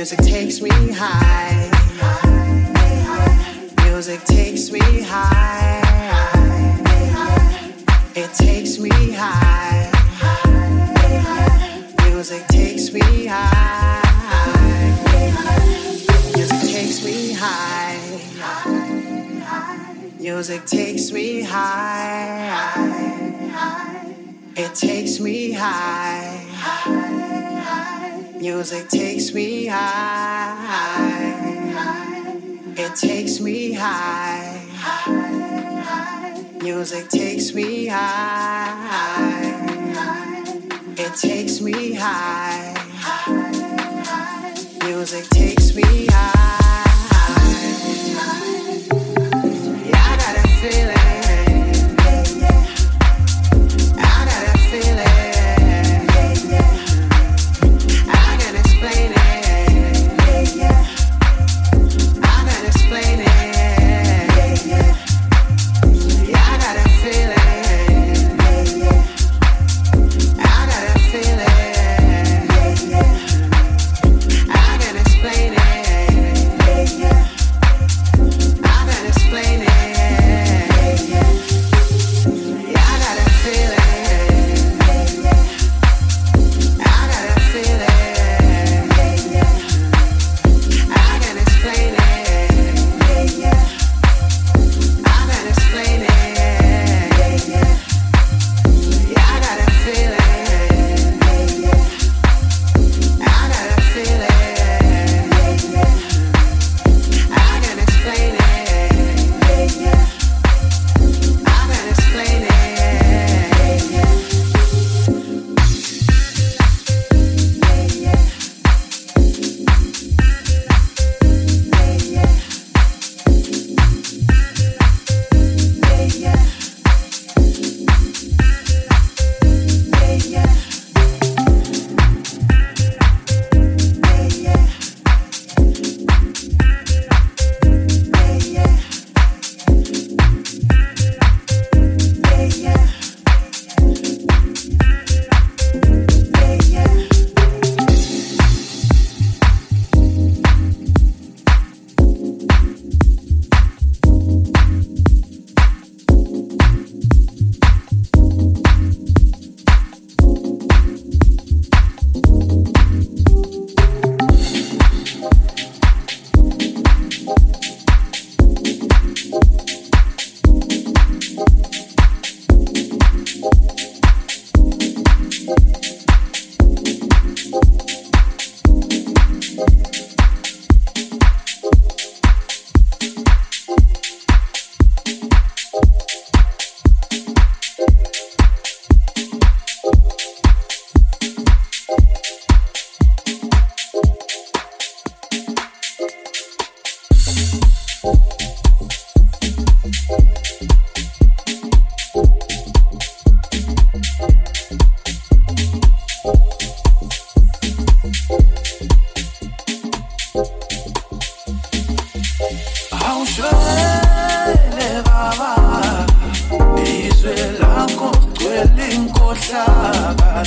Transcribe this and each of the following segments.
Music takes me high. Music takes me high. It takes me high. Music takes me high. Music takes me high. Music takes me high. It takes me high. Music takes me high. It takes me high. Music takes me high. It takes me high. Music takes me high.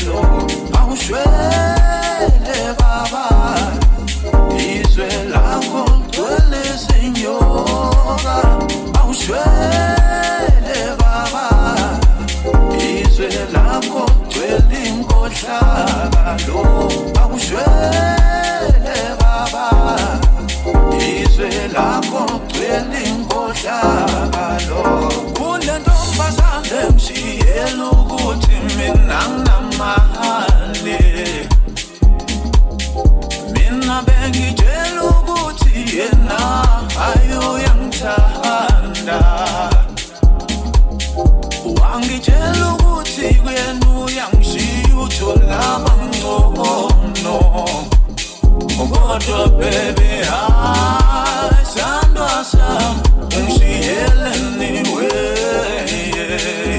lokhu awushwele baba. Izwe lakho ligcwele zinyoka awushwele baba. Izwe lakho ligcwele inkohlakalo ngiyamthanda wangitshela ukuthi kwenu uyangishiya utholama ngcono kodwa bebe hayi sandwa sam ungishiyeleniwe yeah.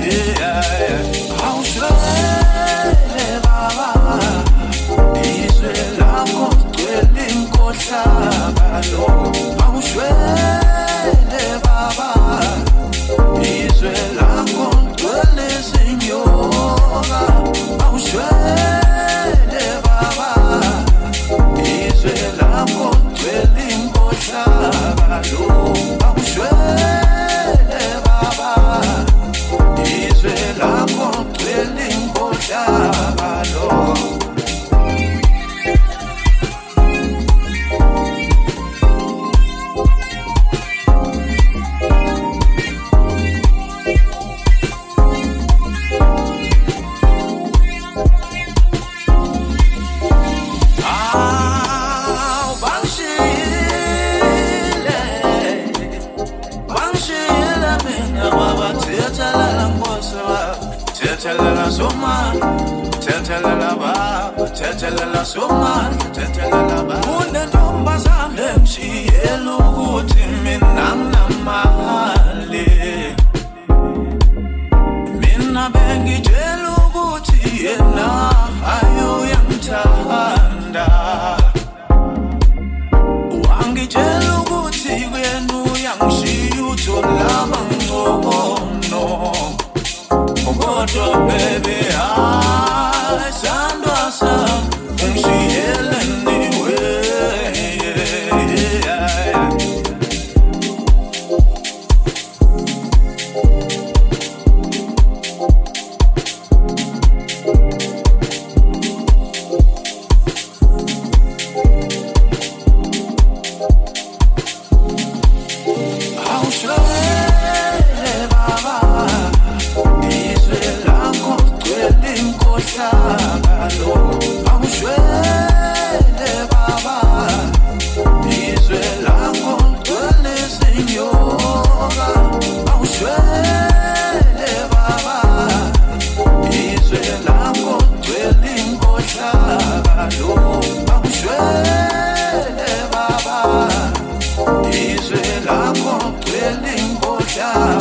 shot.